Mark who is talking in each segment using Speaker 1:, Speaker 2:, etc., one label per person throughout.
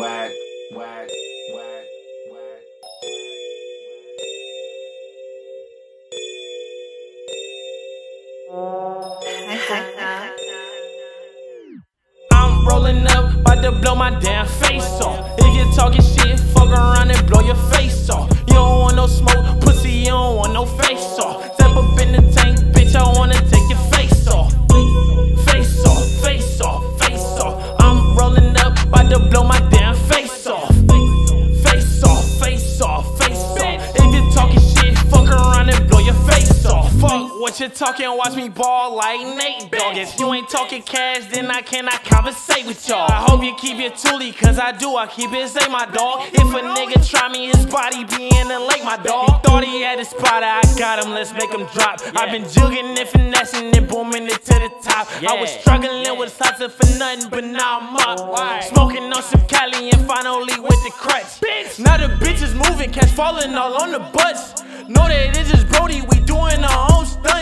Speaker 1: whack, whack.
Speaker 2: I'm rolling up, about to blow my damn face off. If you're talking shit, fuck around and blow your face off. Fuck what you talking, watch me ball like Nate Dogg. If you ain't talking cash, then I cannot conversate with y'all. I hope you keep your toolie, cause I do, I keep it say my dog. If a nigga try me, his body be in the lake, my dog. He thought he had a spotter, I got him, let's make him drop. I've been jugging and finessing and booming it to the top. I was struggling with salsa for nothing, but now I'm up. Smoking on some Cali and finally with the crutch. Now the bitches moving, catch falling all on the butts. Know that it's just Brody, we doing our own stunts.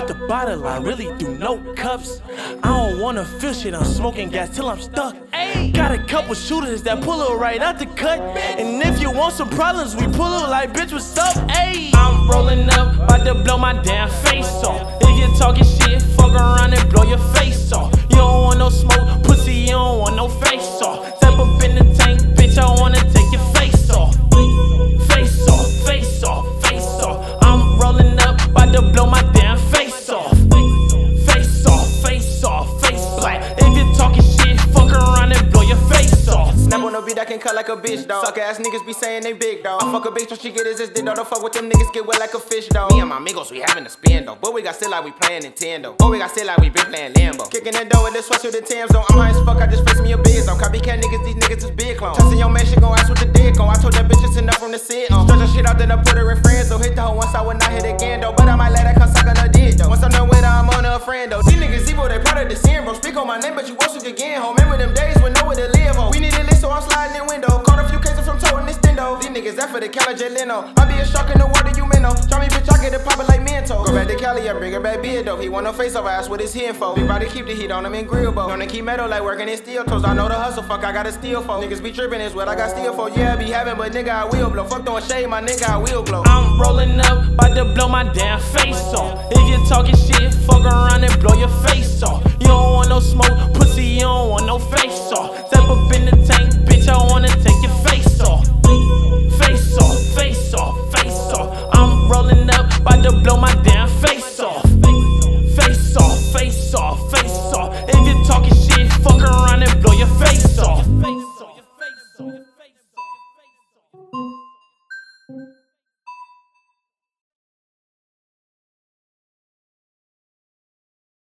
Speaker 2: Out the bottle, I really do no cups. I don't wanna feel shit, I'm smoking gas till I'm stuck. Got a couple shooters that pull it right out the cut. And if you want some problems, we pull it like, bitch, what's up? Ayy, I'm rolling up, about to blow my damn face off. If you talking shit, fuck around and blow your face
Speaker 3: a beat that can cut like a bitch, dog. Suck ass niggas be saying they big, dog. I fuck a bitch so she get his dick, dog. Don't fuck with them niggas, get wet like a fish, dog. Me and my amigos, we having a spin, though. But we got still like we playing Nintendo. But we got still like we been playing Lambo. Kicking that door with the sweatshirt and Tim's on. I'm high as fuck, I just fix me a biz on. Copycat niggas, these niggas is big clones. Trusting your man, she gon' ask what the dick on. I told that bitch it's enough from the sit on. Stretch her shit out, then I put her in friends, so hit the hoe once I would not hit again, though. But I might for the Cali I be a shark in the water, you minnow. Try me, bitch, I get it poppin' like Mento. Go back to Cali, I bring her back beard, though. He want no face off, ask what his here for. Big body keep the heat on him in grill, bow. Gonna keep metal like working in steel toes. I know the hustle, fuck, I gotta steal for. Niggas be trippin', is what I got steel for. Yeah, I be having, but nigga, I will blow. Fuck throwing shade, my nigga, I will blow.
Speaker 2: I'm rolling up, about to blow my damn face off. If you talking shit, fuck around